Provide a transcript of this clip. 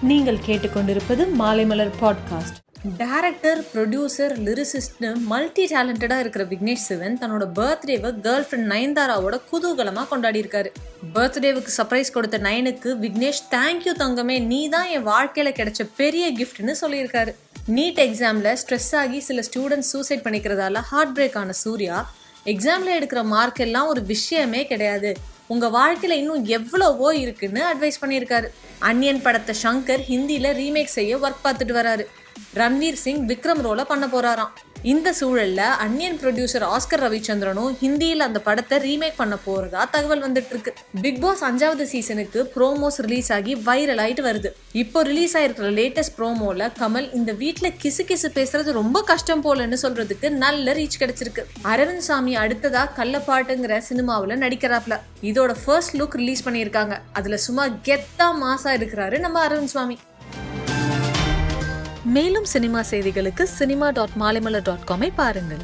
நீங்கள் கேட்டுக்கொண்டிருப்பது Maalaimalar podcast director producer லிரிசிஸ்ட்னு மல்டி டேலண்டடாக இருக்கிற விக்னேஷ் சிவன் தன்னோட பர்த்டேவை கேர்ள் ஃப்ரெண்ட் நயன்தாராவோட குதூகலமாக கொண்டாடி இருக்காரு பர்த்டேவுக்கு சர்ப்ரைஸ் கொடுத்த நயனுக்கு விக்னேஷ் தேங்க்யூ தங்கமே. நீ தான் என் வாழ்க்கையில் கிடைச்ச பெரிய கிஃப்ட்னு சொல்லியிருக்காரு. நீட் எக்ஸாமில் ஸ்ட்ரெஸ் ஆகி சில ஸ்டூடெண்ட்ஸ் சூசைட் பண்ணிக்கிறதால ஹார்ட் பிரேக் ஆன சூர்யா. எக்ஸாமில் எடுக்கிற மார்க் எல்லாம் ஒரு விஷயமே கிடையாது. உங்கள் வாழ்க்கையில் இன்னும் எவ்வளவோ இருக்குன்னு அட்வைஸ் பண்ணியிருக்காரு. அன்னியன் படத்தை சங்கர் ஹிந்தியில் ரீமேக் செய்ய ஒர்க் பார்த்துட்டு வராரு. ரன்வீர் சிங் விக்ரம் ரோலை பண்ண போகிறாராம் இந்த சூழல்ல அன்னியன் ப்ரொடியூசர் ஆஸ்கர் ரவிச்சந்திரனும் ஹிந்தியில் அந்த படத்தை ரீமேக் பண்ண போறதா தகவல் வந்துட்டு இருக்கு பிக் பாஸ் அஞ்சாவது சீசனுக்கு ப்ரோமோஸ் ரிலீஸ் ஆகி வைரல் ஆயிட்டு வருது. இப்போ ரிலீஸ் ஆயிருக்கிற லேட்டஸ்ட் ப்ரோமோல கமல் இந்த வீட்டில் கிசு கிசு பேசுறது ரொம்ப கஷ்டம் போலன்னு சொல்றதுக்கு நல்ல ரீச் கிடைச்சிருக்கு. அரவிந்த் சாமி அடுத்ததா கள்ளப்பாட்டுங்கிற சினிமாவில் நடிக்கிறாப்ல. இதோட ஃபர்ஸ்ட் லுக் ரிலீஸ் பண்ணியிருக்காங்க. அதுல சும்மா கெத்தா மாசா இருக்கிறாரு நம்ம அரவிந்த் சுவாமி. மேலும் சினிமா செய்திகளுக்கு சினிமா டாட் மாலைமலர் டாட் காமை பாருங்கள்.